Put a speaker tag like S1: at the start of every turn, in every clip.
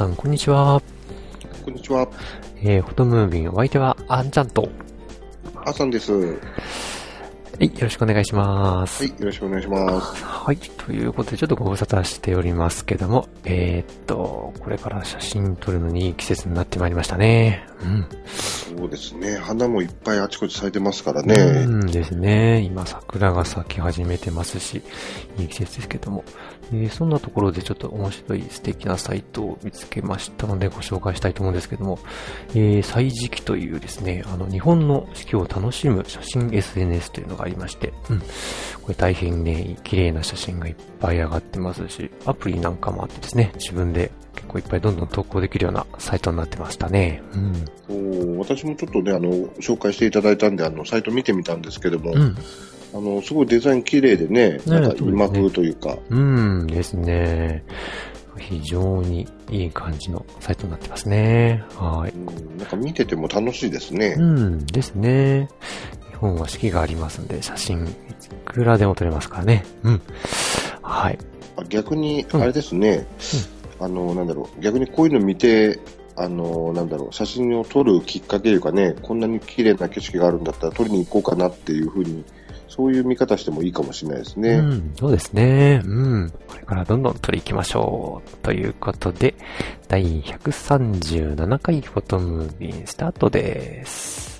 S1: さん、こんにちは。
S2: こんにちは。
S1: えー、フォトムービーお相手は、あんちゃんと。
S2: あさんです。は
S1: はい、よろしくお願いします。
S2: い、よろしくお願いします。
S1: はい、ということで、ちょっとご無沙汰しておりますけども、えー、っと、これから写真撮るのにいい季節になってまいりましたね。うん。
S2: そうですね。花もいっぱいあちこち咲いてますからね。
S1: うんですね。今、桜が咲き始めてますし、いい季節ですけども。えーそんなところでちょっと面白い素敵なサイトを見つけましたのでご紹介したいと思うんですけども、えー、歳時記というですね、あの、日本の四季を楽しむ写真 SNS というのがありまして、うん。これ大変ね、綺麗な写真がいっぱい上がってますし、アプリなんかもあってですね、自分で結構いっぱいどんどん投稿できるようなサイトになってましたね。うん。
S2: そう私もちょっとね、あの、紹介していただいたんで、あの、サイト見てみたんですけども、
S1: うん。
S2: あの、すごいデザイン綺麗でね、なんか
S1: そうですね
S2: 今風というか、
S1: うんですね。非常にいい感じのサイトになってますね。はい。
S2: うん、なんか見てても楽しいですね。
S1: うんですね。日本は四季がありますんで、写真いくらでも撮れますからね。うん。はい。
S2: あ逆に、
S1: うん
S2: あれですね、あの、なんだろう、逆にこういうの見て、あの、なんだろう、写真を撮るきっかけというかね、こんなに綺麗な景色があるんだったら撮りに行こうかなっていうふうに、そういう見方してもいいかもしれないですね。
S1: うん、そうですね。うん。これからどんどん撮り行きましょう。ということで、第137回フォトムービースタートです。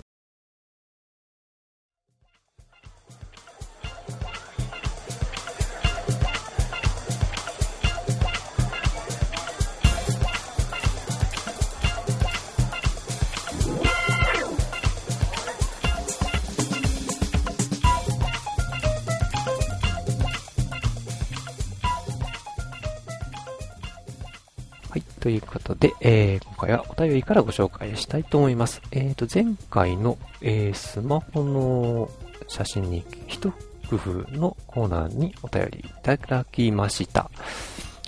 S1: ということで、えー、今回はお便りからご紹介したいと思います。えーと、前回の、えー、スマホの写真に一工夫のコーナーにお便りいただきました。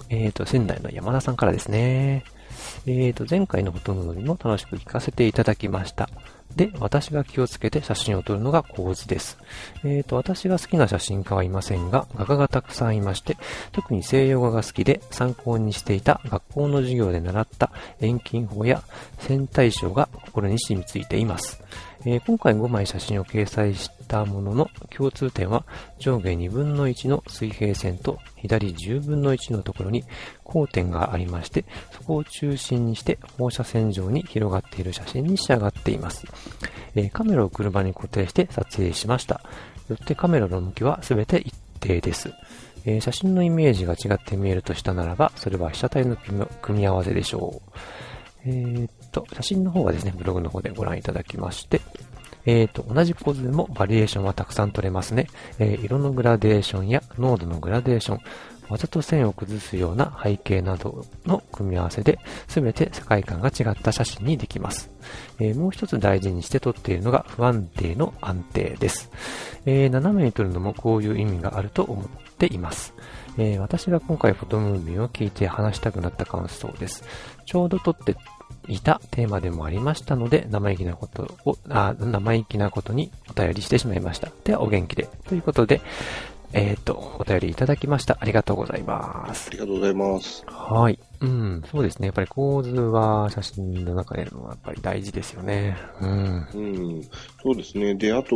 S1: えーと、仙台の山田さんからですね。えーと、前回のことんどにも楽しく聞かせていただきました。で、私が気をつけて写真を撮るのが構図です。えーと、私が好きな写真家はいませんが、画家がたくさんいまして、特に西洋画が好きで参考にしていた学校の授業で習った遠近法や線対称が心に染みついています。えー今回5枚写真を掲載したものの共通点は上下2分の1の水平線と左10分の1のところに交点がありまして、そこを中心にして放射線状に広がっている写真に仕上がっています。えーカメラを車に固定して撮影しました。よってカメラの向きは全て一定です。えー写真のイメージが違って見えるとしたならば、それは被写体の組み合わせでしょう。えーと、写真の方はですね、ブログの方でご覧いただきまして、えーと、同じ構図でもバリエーションはたくさん取れますね。えー色のグラデーションや濃度のグラデーション、わざと線を崩すような背景などの組み合わせで、すべて世界観が違った写真にできます。えーもう一つ大事にして撮っているのが不安定の安定です。えー斜めに撮るのもこういう意味があると思っています。えー私が今回フォトムービーを聞いて話したくなった感想です。ちょうど撮っていたテーマでもありましたので、生意気なことを、あ、生意気なことにお便りしてしまいました。では、お元気で。ということで、えっ、と、お便りいただきました。ありがとうございます
S2: あ。りがとうございます。
S1: はい。うん、そうですね。やっぱり構図は写真の中でのやっぱり大事ですよね。うん。
S2: うん、そうですね。で、あと、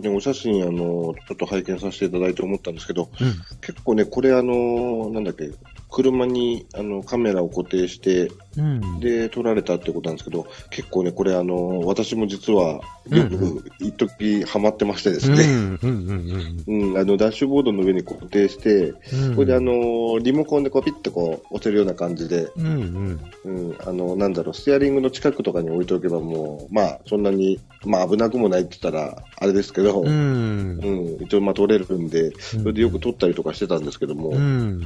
S2: ね、お写真、あの、ちょっと拝見させていただいて思ったんですけど、
S1: うん。
S2: 結構ね、これあの、なんだっけ、車にあのカメラを固定して、
S1: うん。
S2: で、撮られたってことなんですけど、結構ね、これあの、私も実は、
S1: うん
S2: よく、一時ハマってましてです
S1: うん、
S2: ね、ダッシュボードの上に固定して、
S1: うん。
S2: これであの、リモコンでこうピッとこう、押せるような感じで、
S1: うん、うん。
S2: うん、あの、なんだろう、ステアリングの近くとかに置いておけばもう、まあ、そんなに、まあ、危なくもないって言ったら、あれですけど、
S1: う
S2: うん、
S1: ん。
S2: 一応、まあ、撮れるんで、それでよく撮ったりとかしてたんですけども、
S1: うん。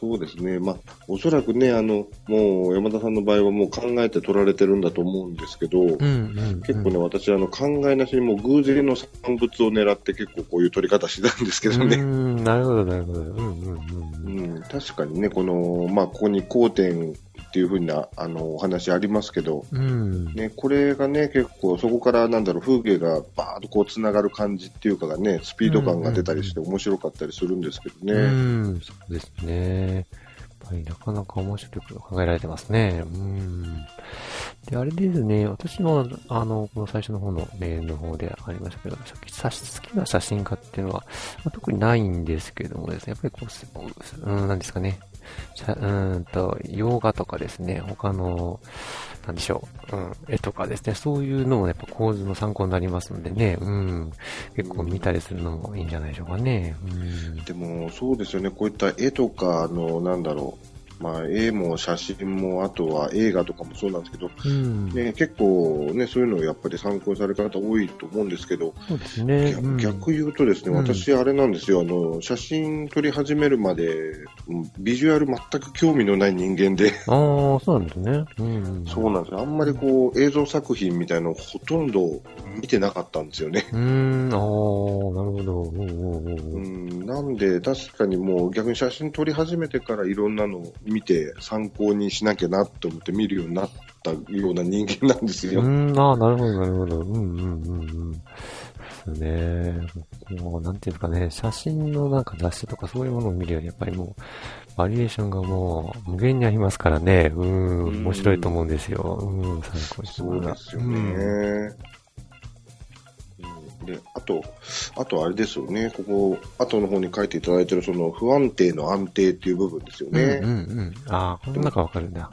S2: そうですね、まあ、おそらくね、あの、もう、山田さんの場合はもう考えて撮られてるんだと思うんですけど、
S1: うん、うん。
S2: 結構ね、私、あの、考えなしにもう偶然の産物を狙って結構こういう撮り方してたんですけど
S1: う
S2: ね。
S1: ん、なるほど、なるほど。うん、うん、
S2: う
S1: うん。
S2: ん、確かにね、この、まあ、ここに交点っていうふうな、あの、お話ありますけど、
S1: うん。
S2: ね、これがね、結構そこからなんだろう、風景がバーッとこう繋がる感じっていうかがね、スピード感が出たりして面白かったりするんですけどね。
S1: うん、そうですね。やっぱりなかなか面白く考えられてますね。うん。で、あれですね、私も、あの、この最初の方のメールの方でありましたけど、さっきさ好きな写真家っていうのは、まあ、特にないんですけどもですね、やっぱりこうす、うん、なんですかね。うんと、洋画とかですね、他の、なんでしょう、うん、絵とかですね、そういうのもやっぱ構図の参考になりますのでね、うん、結構見たりするのもいいんじゃないでしょうかね。うん。
S2: でも、そうですよね、こういった絵とか、の、なんだろう、まあ、絵も写真も、あとは映画とかもそうなんですけど、
S1: うん。
S2: ね、結構ね、そういうのをやっぱり参考にされる方多いと思うんですけど、
S1: そうですね。
S2: 逆
S1: うん
S2: 逆言うとですね、
S1: うん
S2: 私、あれなんですよ、あの、写真撮り始めるまで、うんビジュアル全く興味のない人間で、
S1: ああ、そうなんですね。うん。
S2: そうなんですよ。あんまりこう、映像作品みたいなのをほとんど見てなかったんですよね。
S1: うーん、ああ、なるほど。うんうん
S2: う
S1: うん
S2: ん、なんで、確かにもう逆に写真撮り始めてからいろんなのを見て参考にしなきゃなと思って見るようになったような人間なんですよ。
S1: うん、ああ、なるほど、なるほど。うん、うん、うん、うん。ですね。もう、なんていうかね、写真のなんか雑誌とかそういうものを見るより、やっぱりもう、バリエーションがもう、無限にありますからね。うん、面白いと思うんですよ。うん、参考にして
S2: そう
S1: もら
S2: ですよね。うんで、あと、あとあれですよね、ここ、後の方に書いていただいてるその不安定の安定っていう部分ですよ
S1: うん、うん、
S2: ね。
S1: うん。ああ、この中わかるな。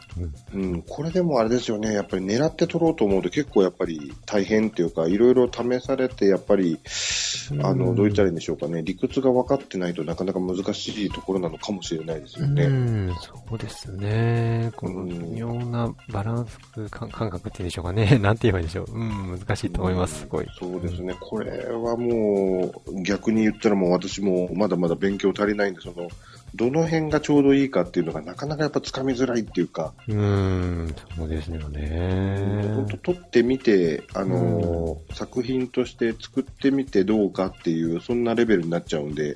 S1: うん。
S2: うん、これでもあれですよね、やっぱり狙って取ろうと思うと結構やっぱり大変っていうか、いろいろ試されて、やっぱり、あの、どう言ったらいいんでしょうかね、理屈が分かってないとなかなか難しいところなのかもしれないですよ
S1: う
S2: ね。
S1: ん、そうですね。この微妙なバランス感感覚っていうんでしょうかね。なんて言えばいいんでしょう。うん、難しいと思います、すごい。
S2: そうですね、これはもう、逆に言ったらもう私もまだまだ勉強足りないんで、その、どの辺がちょうどいいかっていうのがなかなかやっぱつかみづらいっていうか、
S1: うーん、そうですよね。
S2: 本当撮ってみて、あのー作品として作ってみてどうかっていう、そんなレベルになっちゃうんで、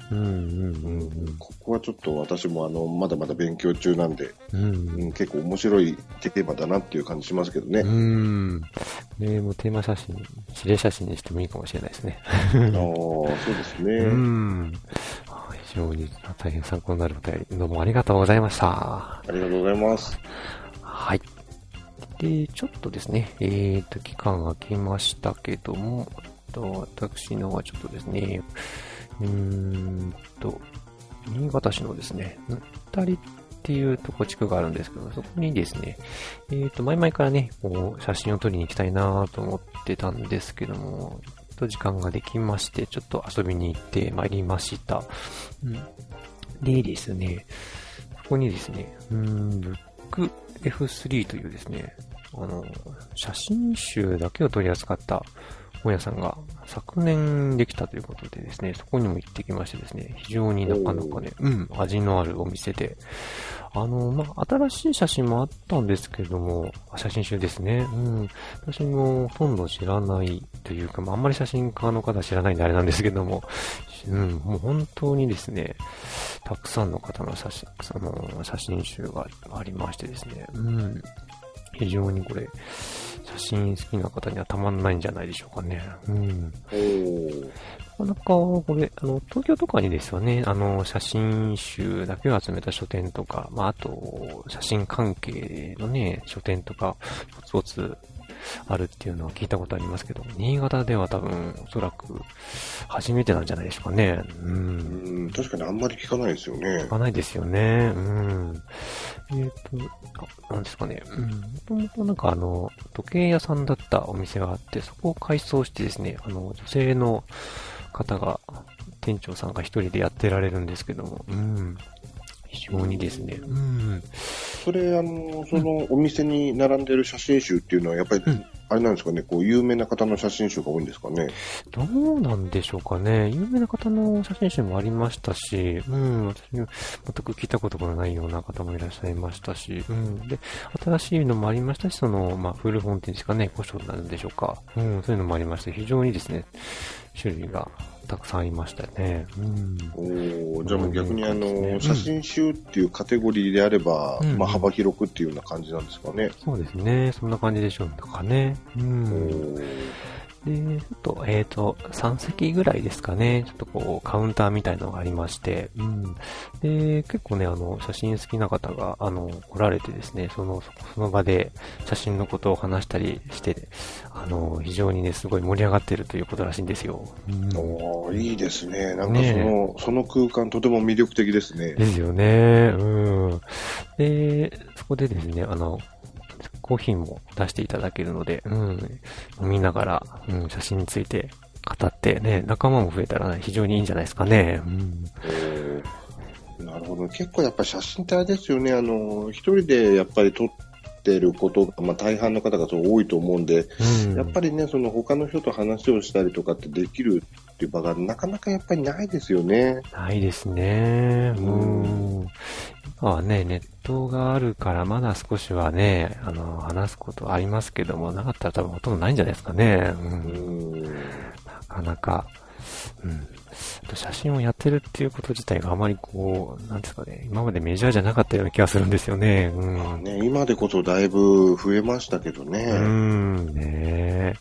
S2: ここはちょっと私もあの、まだまだ勉強中なんで、
S1: うん。うん
S2: うん、結構面白いテーマだなっていう感じしますけどね。
S1: うん。ねもうテーマ写真、指令写真にしてもいいかもしれないですね。
S2: ああ、そうですね。
S1: うん。あ非常に大変参考になるお便り、どうもありがとうございました。
S2: ありがとうございます。
S1: はい。で、ちょっとですね、えーと、期間が来ましたけども、と私のはちょっとですね、うーんと、新潟市のですね、ぬったりっていうとこ地区があるんですけど、そこにですね、えーと、前々からね、こう、写真を撮りに行きたいなと思ってたんですけども、ちょっと時間ができまして、ちょっと遊びに行ってまいりました。うん。でですね、そこにですね、うん、ブック F3 というですね、あの、写真集だけを取り扱った本屋さんが昨年できたということでですね、そこにも行ってきましてですね、非常になかなかね、うん、味のあるお店で、あの、まあ、新しい写真もあったんですけども、あ写真集ですね。うん。私もほとんど知らないというか、まあ、あんまり写真家の方知らないんであれなんですけども、うん、もう本当にですね、たくさんの方の写真、その、写真集がありましてですね、うん。非常にこれ、写真好きな方にはたまんないんじゃないでしょうかね。うん。なかなか、これ、あの、東京とかにですよね、あの、写真集だけを集めた書店とか、まあ、あと、写真関係のね、書店とか、ポツポツあるっていうのは聞いたことありますけど、新潟では多分、おそらく、初めてなんじゃないでしょうかね。うん。
S2: うん確かにあんまり聞かないですよね。
S1: 聞かないですよね。うん。えっ、ー、と、あ、なんですかね。うん。もともとなんかあの、時計屋さんだったお店があって、そこを改装してですね、あの、女性の方が、店長さんが一人でやってられるんですけども、うん。非常にですね。うん。
S2: それ、あの、そのお店に並んでる写真集っていうのは、やっぱり、あれなんですかね、こう、有名な方の写真集が多いんですかね？
S1: どうなんでしょうかね。有名な方の写真集もありましたし、うん、私、全く聞いたことがないような方もいらっしゃいましたし、うん。で、新しいのもありましたし、その、まあ、古本っていうんですかね、古書になるんでしょうか？うん、そういうのもありまして、非常にですね、種類がたくさんありましたよね。うん、
S2: おじゃあもう逆にあの、ね、写真集っていうカテゴリーであれば、うん、まあ幅広くっていうような感じなんですかね。
S1: そうですね。そんな感じでしょうかね。うん。で、ちょっと、えっ、ー、と、3席ぐらいですかね。ちょっとこう、カウンターみたいのがありまして、うん。で、結構ね、あの、写真好きな方が、あの、来られてですね、その、その場で写真のことを話したりして、あの、非常にね、すごい盛り上がってるということらしいんですよ。
S2: うん、おいいですね。なんかその、ね、その空間とても魅力的ですね。
S1: ですよね。うん。で、そこでですね、あの、コーヒーも出していただけるので、うん、飲みながら、うん、写真について語ってね、仲間も増えたら、ね、非常にいいんじゃないですかね。うん、
S2: なるほど。結構やっぱ写真ってあれですよね、あの、一人でやっぱり撮ってることが、まあ、大半の方がそう多いと思うんで、うん、やっぱりね、その他の人と話をしたりとかってできるっていう場がなかなかやっぱりないですよね。
S1: ないですね。うん。今はね、ネットがあるからまだ少しはね、あの、話すことありますけども、なかったら多分ほとんどないんじゃないですかね。うん。なかなか、うん。写真をやってるっていうこと自体があまりこう、なんですかね、今までメジャーじゃなかったような気がするんですよね。うん。
S2: ね、今でこそだいぶ増えましたけどね。
S1: うん、ね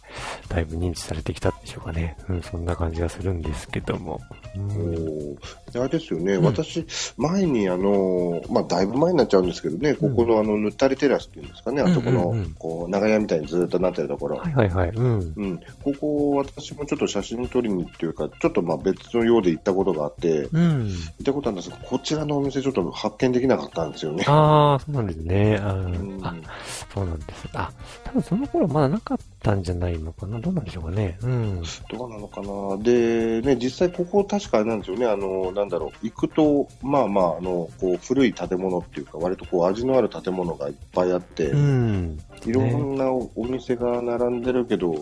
S1: だいぶ認知されてきたんでしょうかね。うん、そんな感じがするんですけども。
S2: うん、あれですよね、うん、私、前にあの、まあ、だいぶ前になっちゃうんですけどね、ここのあの、ぬったりテラスっていうんですかね、あそこの、こう、長屋みたいにずっとなってるところ。
S1: はいはいはい。うん。
S2: うん。ここ、私もちょっと写真撮りにっていうか、ちょっとまあ別のようで行ったことがあって、うん。行ったことあるんですが、こちらのお店ちょっと発見できなかったんですよね。
S1: ああ、そうなんですね。あ、うん、あ、そうなんです。あ、多分その頃まだなかったんじゃないのかな？どうなんでしょうかね？うん。
S2: どうなのかな？で、ね、実際ここ確かなんですよね。あの、なんだろう。行くと、まあまあ、あの、こう、古い建物っていうか、割とこう、味のある建物がいっぱいあって、うん。いろんなお店が並んでるけど、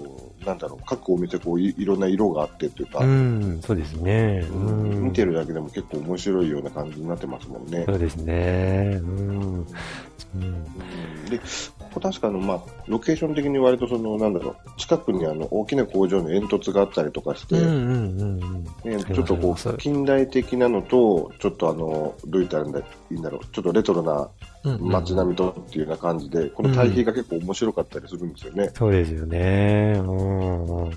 S2: なんだろう、各お店こうい、いろんな色があってっていうか、う
S1: ん、そうですね。
S2: うん、見てるだけでも結構面白いような感じになってますもんね。
S1: そうですね。うん。うん、
S2: で、ここ確かの、まあ、ロケーション的に割とその、なんだろう、近くにあの、大きな工場の煙突があったりとかして、うんちょっとこう、近代的なのと、ちょっとあの、どう言ったらいいんだろう、ちょっとレトロな街並みとっていうような感じで、この対比が結構面白かったりするんですよね。うん、
S1: そうですよね。うん。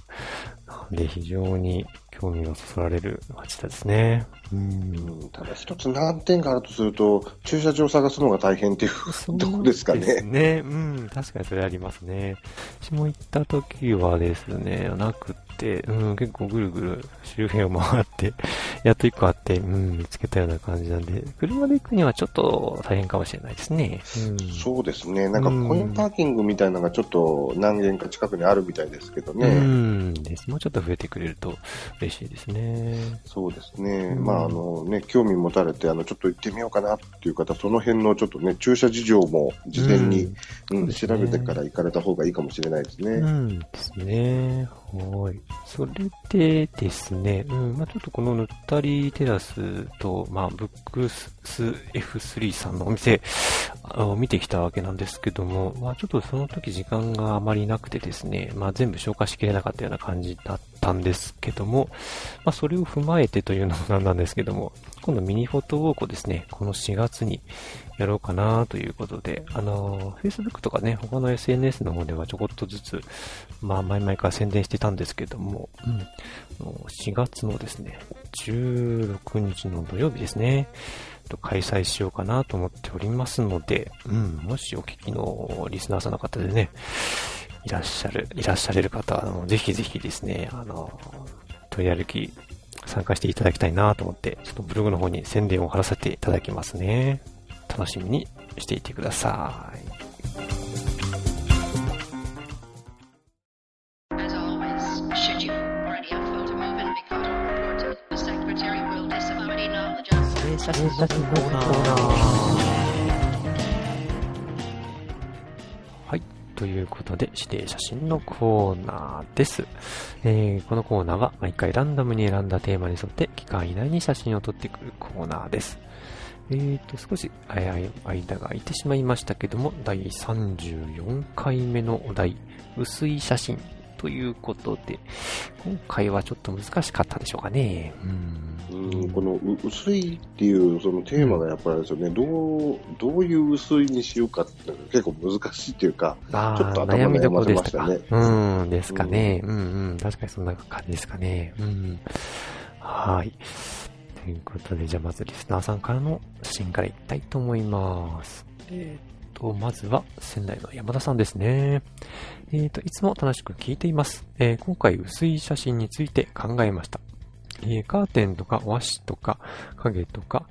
S1: で、非常に興味がそそられる街ですね。
S2: うん。ただ一つ難点があるとすると、駐車場を探すのが大変っていうとこですかね。です
S1: ね。うん。確かにそれありますね。私も行った時はですね、なくて、うん、結構ぐるぐる周辺を回って、やっと一個あって、うん、見つけたような感じなんで、車で行くにはちょっと大変かもしれないですね。
S2: うん、そうですね。なんかコインパーキングみたいなのがちょっと何軒か近くにあるみたいですけどね。う
S1: ん、です。もうちょっと増えてくれると嬉しいですね。
S2: そうですね。まあ、あのね、興味持たれて、あの、ちょっと行ってみようかなっていう方、その辺のちょっとね、駐車事情も事前に、うん、うん、調べてから行かれた方がいいかもしれないですね。う
S1: ん、ですね。はい。それでですね、うん、まあちょっとこのタリーテラスと、まあブックス F3 さんのお店を見てきたわけなんですけども、まあちょっとその時時間があまりなくてですね、まあ全部消化しきれなかったような感じだったんですけども、まあそれを踏まえてというのもなんなんですけども、今度ミニフォトウォークをですね、この4月にやろうかなということで、あの、Facebook とかね、他の SNS の方ではちょこっとずつ、まあ、前々から宣伝してたんですけども、うん、4月のですね、16日の土曜日ですね、開催しようかなと思っておりますので、うん、もしお聞きのリスナーさんの方でね、いらっしゃる、いらっしゃれる方、あの、ぜひぜひですね、あの、取り歩き参加していただきたいなと思って、ちょっとブログの方に宣伝を貼らせていただきますね。楽しみにしていてください。コーナー。ということで、指定写真のコーナーです。えー、このコーナーは毎回ランダムに選んだテーマに沿って期間以内に写真を撮ってくるコーナーです。えーと、少し間が空いてしまいましたけども、第34回目のお題、薄い写真ということで、今回はちょっと難しかったでしょうかね。
S2: うん、うんこの薄いっていうそのテーマがやっぱりですよね、どう、どういう薄いにしようかって結構難しいっていうか、ちょっと頭悩みどころでしたね。
S1: うん、ですかね、うん。うんうん確かにそんな感じですかね。うん。はい。ということで、じゃあまずリスナーさんからの写真からいきたいと思います。えーと、まずは仙台の山田さんですね。えっ、ー、と、いつも楽しく聞いています。えー、今回薄い写真について考えました。えー、カーテンとか和紙とか影とか、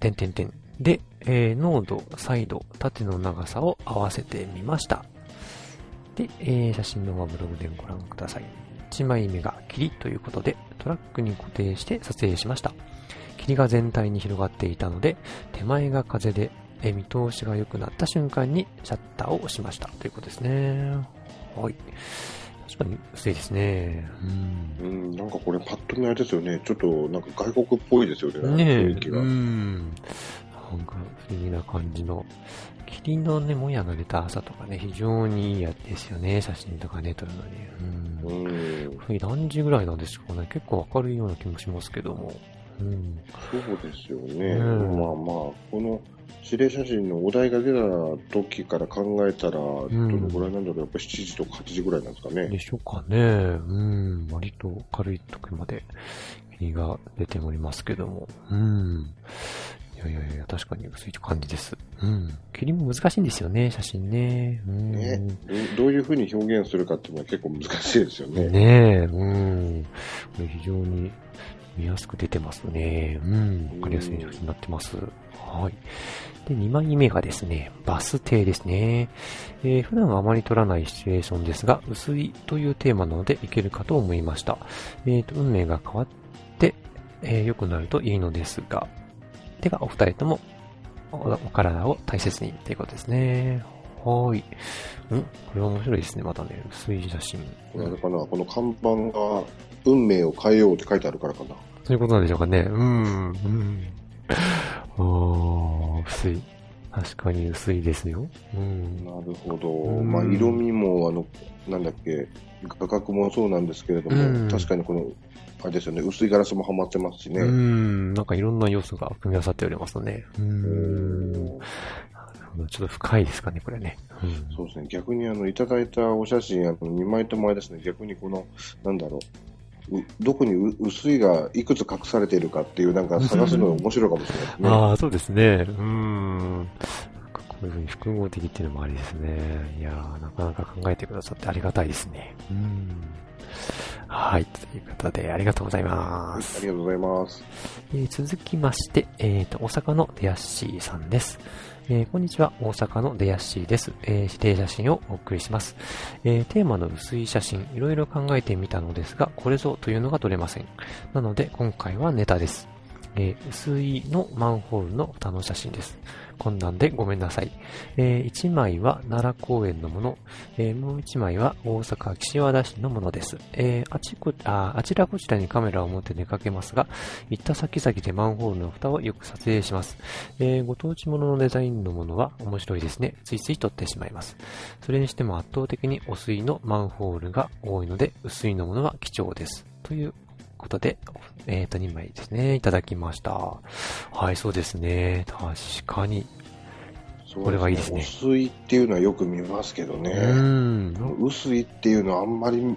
S1: 点点点で、えー、濃度、サイド、縦の長さを合わせてみました。で、えー、写真のはブログでご覧ください。1枚目が霧ということで、トラックに固定して撮影しました。霧が全体に広がっていたので、手前が風でえ見通しが良くなった瞬間にシャッターを押しましたということですね。はい。確かに薄いですね。
S2: うん。うん、なんかこれパッと見あれですよね。ちょっとなんか外国っぽいですよね。
S1: ね雰囲気が。うん。なんか不思議な感じの。霧のね、もやが出た朝とかね、非常にいいやつですよね。写真とかね、撮るのに。うん。うん。何時ぐらいなんでしょうかね。結構明るいような気もしますけども。
S2: うん。そうですよね。うん、まあまあ、この、指令写真のお題が出た時から考えたら、どのぐらいなんだろう、やっぱ7時とか8時ぐらいなんですかね。
S1: でしょうかね。うん、割と軽い時まで霧が出ておりますけども。うん。いやいやいや、確かに薄い感じです。うん。霧も難しいんですよね、写真ね。うん。ね
S2: どどういう風に表現するかっていうのは結構難しいですよね。
S1: ねえ、うん。これ非常に見やすく出てますね。うん。わかりやすい写真になってます。はい。で、2枚目がですね、バス停ですね。えー、普段はあまり撮らないシチュエーションですが、薄いというテーマなのでいけるかと思いました。えっ、ー、と、運命が変わって、えー、良くなるといいのですが、では、お二人ともお、お体を大切にということですね。はい。んこれは面白いですね、またね。薄い写真。
S2: これあれかな、この看板が、運命を変えようって書いてあるからかな。
S1: そういうことなんでしょうかね。うん。うん。ああ、薄い。確かに薄いですよ。
S2: うん。なるほど。うん、まあ、色味も、あの、なんだっけ、価格もそうなんですけれども、うん、確かにこの、あれですよね、薄いガラスもはまってますしね。う
S1: ん。なんかいろんな要素が組み合わさっておりますね。うん。ちょっと深いですかね、これね。
S2: うん、そうですね。逆にあの、いただいたお写真、あの、2枚ともあれですね、逆にこの、なんだろう、どこに薄いがいくつ隠されているかっていうなんか探すのが面白いかもしれないですね。
S1: ああ、そうですね。うん。こういうふうに複合的っていうのもありですね。いやなかなか考えてくださってありがたいですね。うん。はい。ということで、ありがとうございます。
S2: ありがとうございます。
S1: えー、続きまして、えっ、ー、と、大阪のデアッシーさんです。えー、こんにちは、大阪のデヤッシーです。えー、指定写真をお送りします。えー、テーマの薄い写真、いろいろ考えてみたのですが、これぞというのが撮れません。なので、今回はネタです。え薄いのマンホールの蓋の写真です。こんなんでごめんなさい。えー、1枚は奈良公園のもの、えー、もう1枚は大阪岸和田市のものです。えー、あちこああちらこちらにカメラを持って出かけますが、行った先々でマンホールの蓋をよく撮影します。えー、ご当地もののデザインのものは面白いですね。ついつい撮ってしまいます。それにしても圧倒的にお水のマンホールが多いので、薄いのものは貴重です。ということで、えっ、ー、と、2枚ですね、いただきました。はい、そうですね。確かに。これはいいですね。
S2: 薄いっていうのはよく見ますけどね。うん。薄いっていうのはあんまり、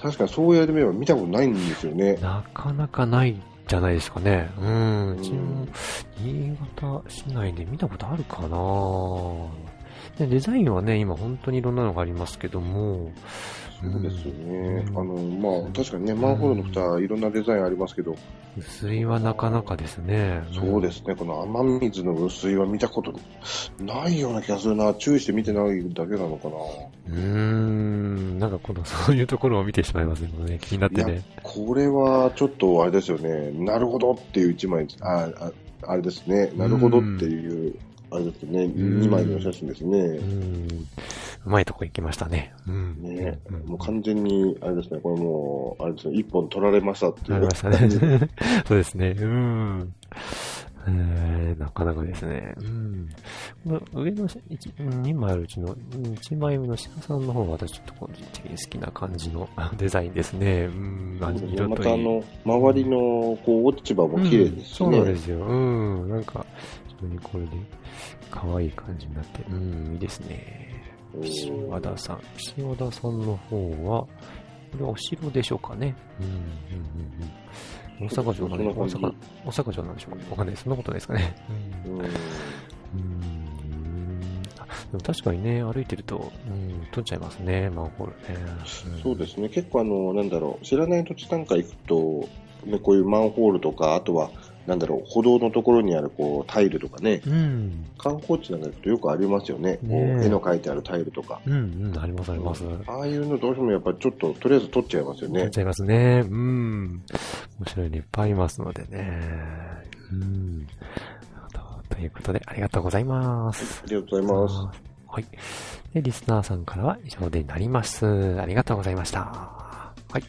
S2: 確かにそうやってみれば見たことないんですよね。
S1: なかなかないじゃないですかね。うん。うちも、新潟市内で見たことあるかなでデザインはね、今本当にいろんなのがありますけども、
S2: そうですよね。
S1: うん
S2: あの、まあ、確かにね、マンホールの蓋、いろんなデザインありますけど、
S1: 薄いはなかなかですね。
S2: そうですね、この雨水の薄いは見たことないような気がするな。注意して見てないだけなのかな。
S1: うーん、なんかこの、そういうところを見てしまいますよね。気になって
S2: い
S1: ね。
S2: これはちょっとあれですよね。なるほどっていう一枚、あ、ああれですね。なるほどっていう、あれですね。
S1: ん
S2: 二枚の写真ですね
S1: う。ん。うまいとこ行きましたね。うん。
S2: ね
S1: うん
S2: もう完全に、あれですね。これもう、あれですね。一本取られましたっていう
S1: なりましたね。そうですね。うん。えー、なかなかですね。うん。上の一2枚あるうちの1枚目の鹿さんの方が私ちょっと個人的に好きな感じの デザインですね。うん。色といい
S2: またあの、周りの、こう、落ち葉も綺麗ですし
S1: うんそうなんで
S2: ね。
S1: すよ。うん。なんか、非常にこれで可愛い感じになって、うん、いいですね。岸和田さん。岸和田さんの方は、これはお城でしょうかね。うん、うん、うん、うん。大阪城なんでしょうか大阪、大阪城なんでしょうかわかんない。そんなことないですかね。うん。
S2: うん
S1: でも確かにね、歩いてると、うん、飛んじゃいますね、マンホールね。ん
S2: そうですね。結構あの、なんだろう、知らない土地なんか行くと、ね、こういうマンホールとか、あとは、なんだろう、歩道のところにあるこうタイルとかね、
S1: うん。
S2: 観光地なんか行くとよくありますよね。こう
S1: ねえ
S2: 絵の描いてあるタイルとか。
S1: うん、うん、あります、あります。
S2: ああいうのどうしてもやっぱりちょっと、とりあえず撮っちゃいますよね
S1: やっち。ゃいますね。うん。面白いのいっぱいいますのでね。うん。ということで、ありがとうございます。
S2: ありがとうございます。
S1: はい。で、リスナーさんからは以上でなります。ありがとうございました。はい。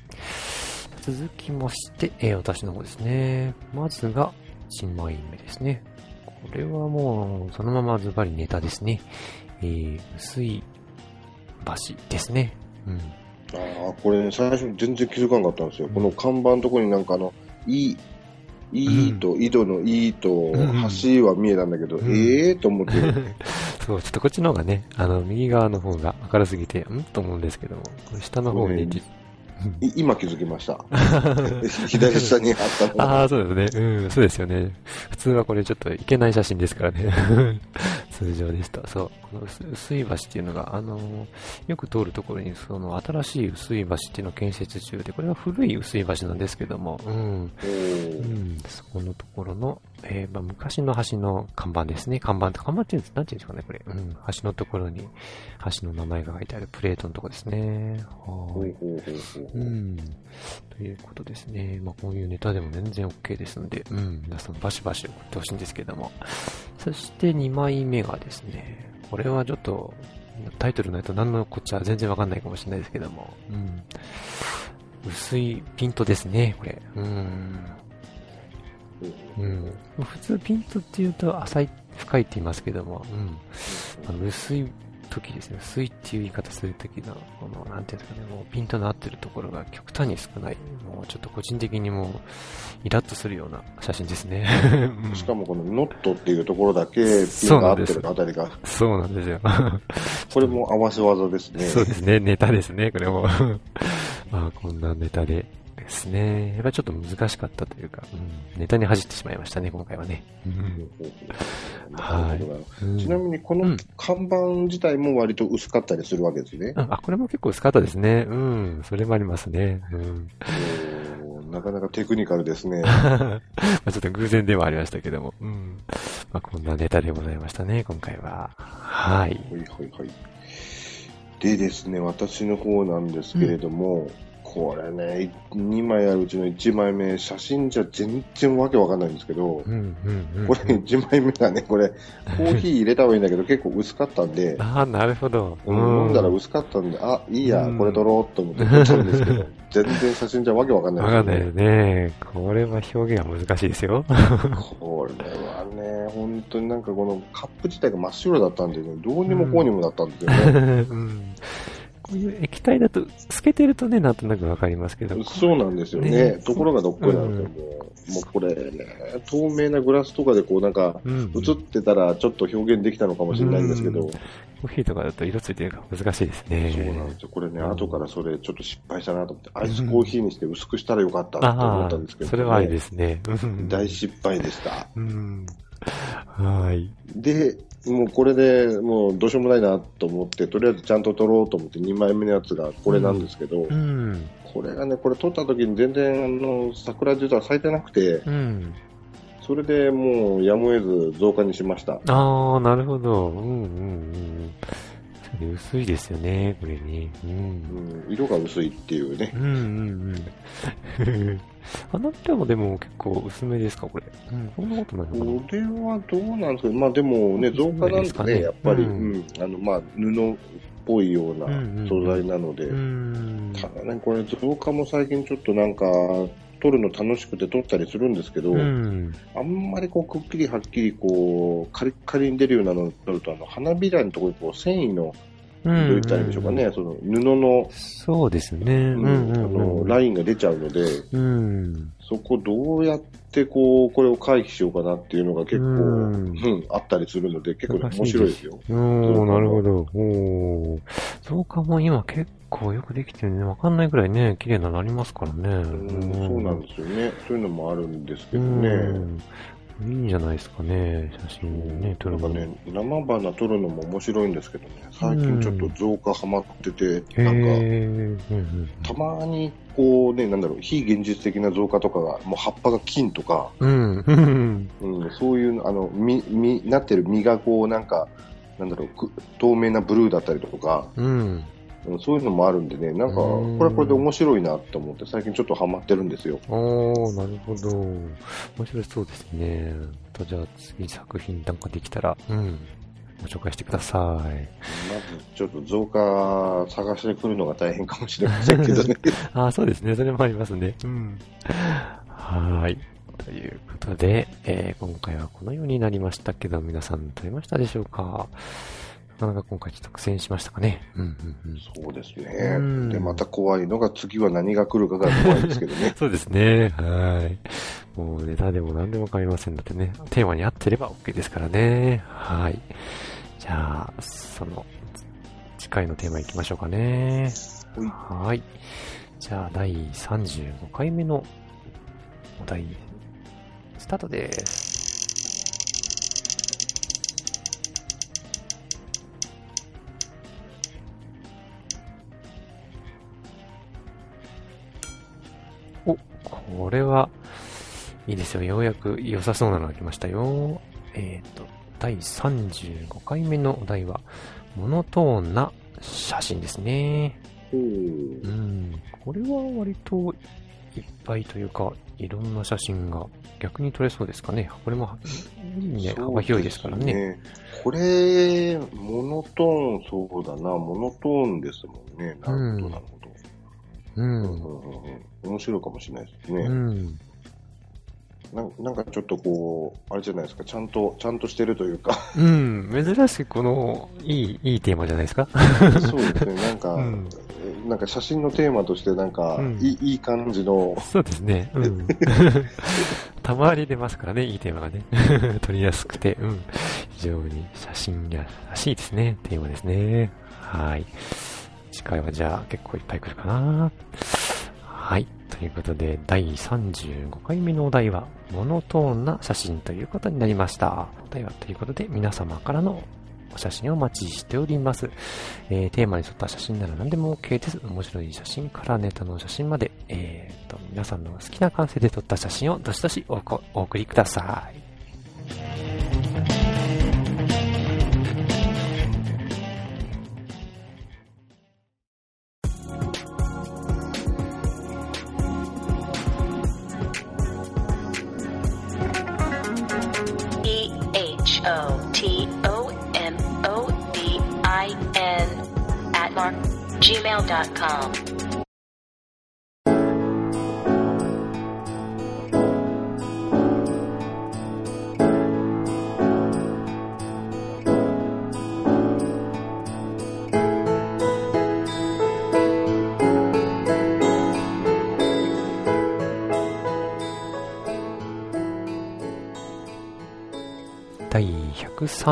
S1: 続きまして、えー私の方ですね。まずが、1枚目ですね。これはもう、そのままズバリネタですね。えー、薄い橋ですね。うん。
S2: ああ、これね、最初全然気づかなかったんですよ。この看板のところになんかあの、い、いと、井戸のいと、
S1: ん
S2: 橋は見えたんだけど、
S1: うん
S2: ええと思って、
S1: そう、ちょっとこっちの方がね、あの、右側の方が明るすぎて、ん？と思うんですけども、下の方に、じ
S2: い今気づきました。左下にあったのが。
S1: ああ、そうですね。うん、そうですよね。普通はこれちょっといけない写真ですからね。通常ですと。そう。この薄薄い橋っていうのが、あのーよく通るところに、その新しい薄い橋っていうのを建設中で、これは古い薄い橋なんですけども、うん。
S2: お
S1: う
S2: ー
S1: ん、そこのところの、えーまあ、昔の橋の看板ですね。看板って、看板っていうんですなんていうんですかね、これ。うん、橋のところに、橋の名前が書いてあるプレートのところですね。はーい。
S2: う
S1: ん。ということですね。まあ、こういうネタでも全然 OK ですので、うん、皆さんバシバシ送ってほしいんですけども。そして2枚目がですね、これはちょっと、タイトルないと何のこっちゃ全然わかんないかもしれないですけども、うん。薄いピントですね、これ。うん。うん。普通ピントって言うと浅い、深いって言いますけども、うん。あの薄い時ですね、薄いっていう言い方する時の、この、なんていうんですかね、もうピントの合ってるところが極端に少ない。もうちょっと個人的にもう、イラッとするような写真ですね。うん
S2: しかもこのノットっていうところだけピンが合ってるあたりが、
S1: そうなんですよ。
S2: これも合わせ技ですね。
S1: そうですね、ネタですね、これも。まあ、こんなネタでですね。やっぱりちょっと難しかったというか、うん、ネタに走ってしまいましたね、今回はね。うん
S2: なるほど
S1: うん
S2: ちなみにこの
S1: うん
S2: 看板自体も割と薄かったりするわけですね。
S1: うんあ、これも結構薄かったですね。うん、それもありますね。うん。
S2: なかなかテクニカルですね。
S1: まあちょっと偶然ではありましたけども。うん。まあこんなネタでございましたね、今回は。はい。
S2: はいはいはい。でですね、私の方なんですけれども、これね、2枚あるうちの1枚目、写真じゃ全然わけわかんないんですけど
S1: う、ん、うん、うん。
S2: これ1枚目がね、これ、コーヒー入れた方がいいんだけど結構薄かったんで、
S1: ああ、なるほど。
S2: うん飲んだら
S1: わ
S2: 薄かったんで、あ、いいや
S1: う、ん
S2: これ撮ろうと思って撮ったんですけど、全然写真じゃわけわかんない
S1: かんない
S2: です
S1: ですね。これは表現は難しいですよ。
S2: これはね、本当になんかこのカップ自体が真っ白だったんでね、どうにもこうにもだったんですよね。
S1: うん。こういう液体だと、透けてるとね、なんとなくわかりますけど。
S2: そうなんですよね。
S1: ね
S2: ところがどっこいなんですよ、もう。もうこれね、透明なグラスとかでこうなんか、
S1: うん。
S2: 映ってたらちょっと表現できたのかもしれないんですけど、
S1: うんコーヒーとかだと色ついてるから難しいですね。
S2: そうなんですよ。これね、
S1: うん
S2: 後からそれちょっと失敗したなと思って、アイスコーヒーにして薄くしたらよかったって思
S1: あ
S2: ったんですけど、
S1: あ、それはありですね。うん
S2: 大失敗でした。
S1: うん。はい。
S2: で、もうこれでもうどうしようもないなと思って、とりあえずちゃんと撮ろうと思って2枚目のやつがこれなんですけど、
S1: うん。
S2: これがね、これ撮った時に全然あの桜実は咲いてなくて、
S1: うん。
S2: それでもうやむを得ず増加にしました。
S1: ああ、なるほど。うんうんうん。薄いですよね、これね。うん。
S2: うん、色が薄いっていうね
S1: う。んうんうん。あなたもでも結構薄めですか、これ？うん、そんなことない。
S2: これはどうなんですか？まあでもね、増加なん
S1: ですかね？
S2: でね、やっぱり、
S1: う
S2: うんん、あの、まあ布っぽいような
S1: うんうん
S2: 素材なので、
S1: うん。
S2: ただね、これ増加も最近ちょっとなんか、撮るの楽しくて撮ったりするんですけど、
S1: うん。
S2: あんまりこう、くっきりはっきりこう、カリッカリに出るようなのを撮ると、あの、花びらのところにこう、繊維の、どう言ったらいいんでしょうかね、その布の、
S1: そうですね。うん
S2: うんあ
S1: うん
S2: の、ラインが出ちゃうので、
S1: うん。
S2: そこどうやってこう、これを回避しようかなっていうのが結構、
S1: う
S2: うんん、あったりするので、結構面白いですよ。
S1: おー、なるほど。おー。増加も今結構よくできてるね。わかんないぐらいね、綺麗なのありますからね。
S2: うん、そうなんですよね。そういうのもあるんですけど
S1: う
S2: ね。
S1: ん。いいんじゃないですかね、写真ね、撮るの
S2: ね、生花撮るのも面白いんですけどね、最近ちょっと増加ハマってて、なんか、
S1: へー。うんうん
S2: たまに、こうね、なんだろう、非現実的な増加とかが、もう葉っぱが金とか、
S1: うん。うん。
S2: うん、そういう、あの、実、実、なってる実がこう、なんか、なんだろう、く透明なブルーだったりとか、
S1: うん。
S2: うんそういうのもあるんでね、なんか、
S1: うん
S2: これはこれで面白いなと思って、最近ちょっとハマってるんですよ。
S1: おー、なるほど。面白そうですね。と、じゃあ次作品なんかできたら、うん。ご紹介してください。
S2: まず、ちょっと増加探してくるのが大変かもしれませんけどね。
S1: ああ、そうですね。それもありますね。うん。はーい。ということで、えー今回はこのようになりましたけど、皆さん撮れましたでしょうか？なかなか今回ちょっと苦戦しましたかね。うんうんうん。
S2: そうです
S1: う
S2: ね。
S1: ん
S2: で、また怖いのが次は何が来るかが怖いですけどね。
S1: そうですね。はい。もうネタでも何でも構いませんのでね、テーマに合ってれば OK ですからね。はい。じゃあ、その、次回のテーマいきましょうかね。はい。じゃあ、第35回目のお題、スタートです。これは、いいですよ。ようやく良さそうなのが来ましたよ。えっ、と、第35回目のお題は、モノトーンな写真ですね。うん。これは割といっぱいというか、いろんな写真が逆に撮れそうですかね。これも、ね、幅広いですからね。
S2: ねこれ、モノトーン、そうだな、モノトーンですもんね。な
S1: ん
S2: なるほど。
S1: う
S2: うん
S1: ん。
S2: うんうんうん面白いかもしれないですね。
S1: うん。
S2: ななんかちょっとこう、あれじゃないですか、ちゃんと、ちゃんとしてるというか、
S1: うん。珍しくこの、いい、いいテーマじゃないですか。
S2: そうですね、なんか、
S1: うん
S2: なんか写真のテーマとして、なんか、
S1: うん
S2: いいいい感じの、
S1: そうですね。うん。たまに出ますからね、いいテーマがね。撮りやすくて、うん。非常に写真やらしいですね、テーマですね。はい。次回はじゃあ結構いっぱい来るかな。はい。ということで、第35回目のお題は、モノトーンな写真ということになりました。お題はということで、皆様からのお写真をお待ちしております。えーテーマに沿った写真なら何でも OK です。面白い写真からネタの写真まで、えー、と、皆さんの好きな感性で撮った写真をどしどしおお送りください。
S3: O T O M O D I N at mark gmail.com.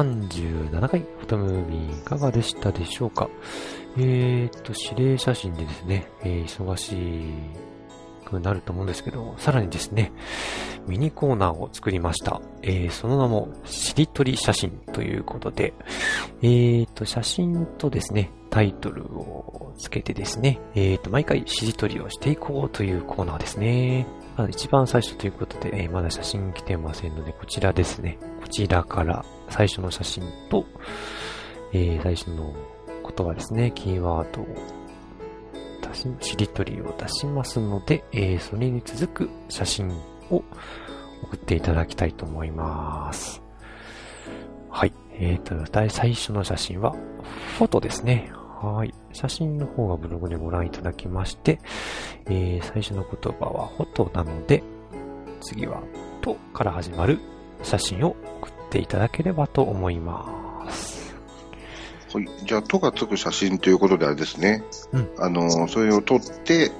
S1: 37回フォトムービーいかがでしたでしょうか？えーと、指令写真でですね、えー忙しくなると思うんですけど、さらにですね、ミニコーナーを作りました。えー、その名も、しりとり写真ということで、えーと、写真とですね、タイトルをつけてですね、えーと、毎回しりとりをしていこうというコーナーですね。まあ、一番最初ということで、えー、まだ写真来てませんので、こちらですね。こちらから最初の写真と、えー、最初の言葉ですね、キーワードを出し、しりとりを出しますので、えー、それに続く写真を送っていただきたいと思います。はい。えーと、最初の写真は、フォトですね。はい。写真の方はブログでご覧いただきまして、えー、最初の言葉はフォトなので、次は、とから始まる写真を送っていただければと思います。
S2: はい。じゃあ、とがつく写真ということであれですね。うん。あの、それを撮って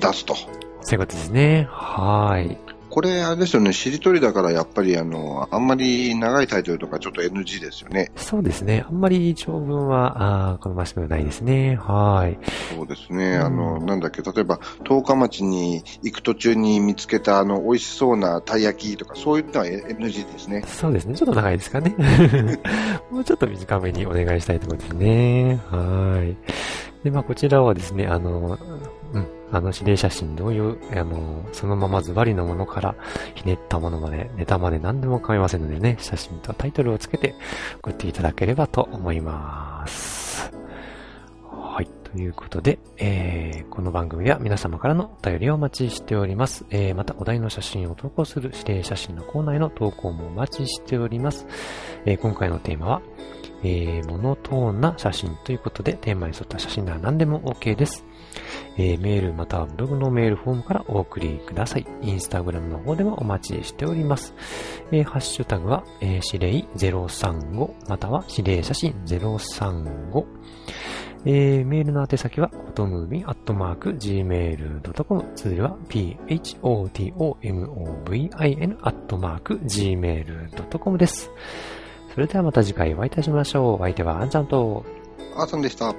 S2: 出すと。
S1: そういうことですね。はい。
S2: これ、あれですよね、しりとりだからやっぱりあの、あんまり長いタイトルとかちょっと NG ですよね。
S1: そうですね。あんまり長文は、あ好ましくないですね。はい。
S2: そうですね。うん、あの、なんだっけ、例えば、十日町に行く途中に見つけたあの、美味しそうなたい焼きとか、そういったのは NG ですね。
S1: そうですね。ちょっと長いですかね。もうちょっと短めにお願いしたいところですね。はい。で、まあ、こちらはですね、あの、うん、あの指令写真どういう、あの、そのままズバリのものからひねったものまで、ネタまで何でも構いませんのでね、写真とタイトルをつけて送っていただければと思います。はい。ということで、えー、この番組は皆様からのお便りをお待ちしております。えー、またお題の写真を投稿する指令写真のコーナーへの投稿もお待ちしております。えー、今回のテーマは、えー、モノトーンな写真ということで、テーマに沿った写真なら何でも OK です。えー、メールまたはブログのメールフォームからお送りください。インスタグラムの方でもお待ちしております。えー、ハッシュタグは、えー、指令035または指令写真035。えー、メールの宛先は、フォトムービーアットマーク gmail.com。通りは、photomovin アットマーク gmail.com です。それではまた次回お会いいたしましょう。お相手はあんちゃんと、
S2: あーさんでした。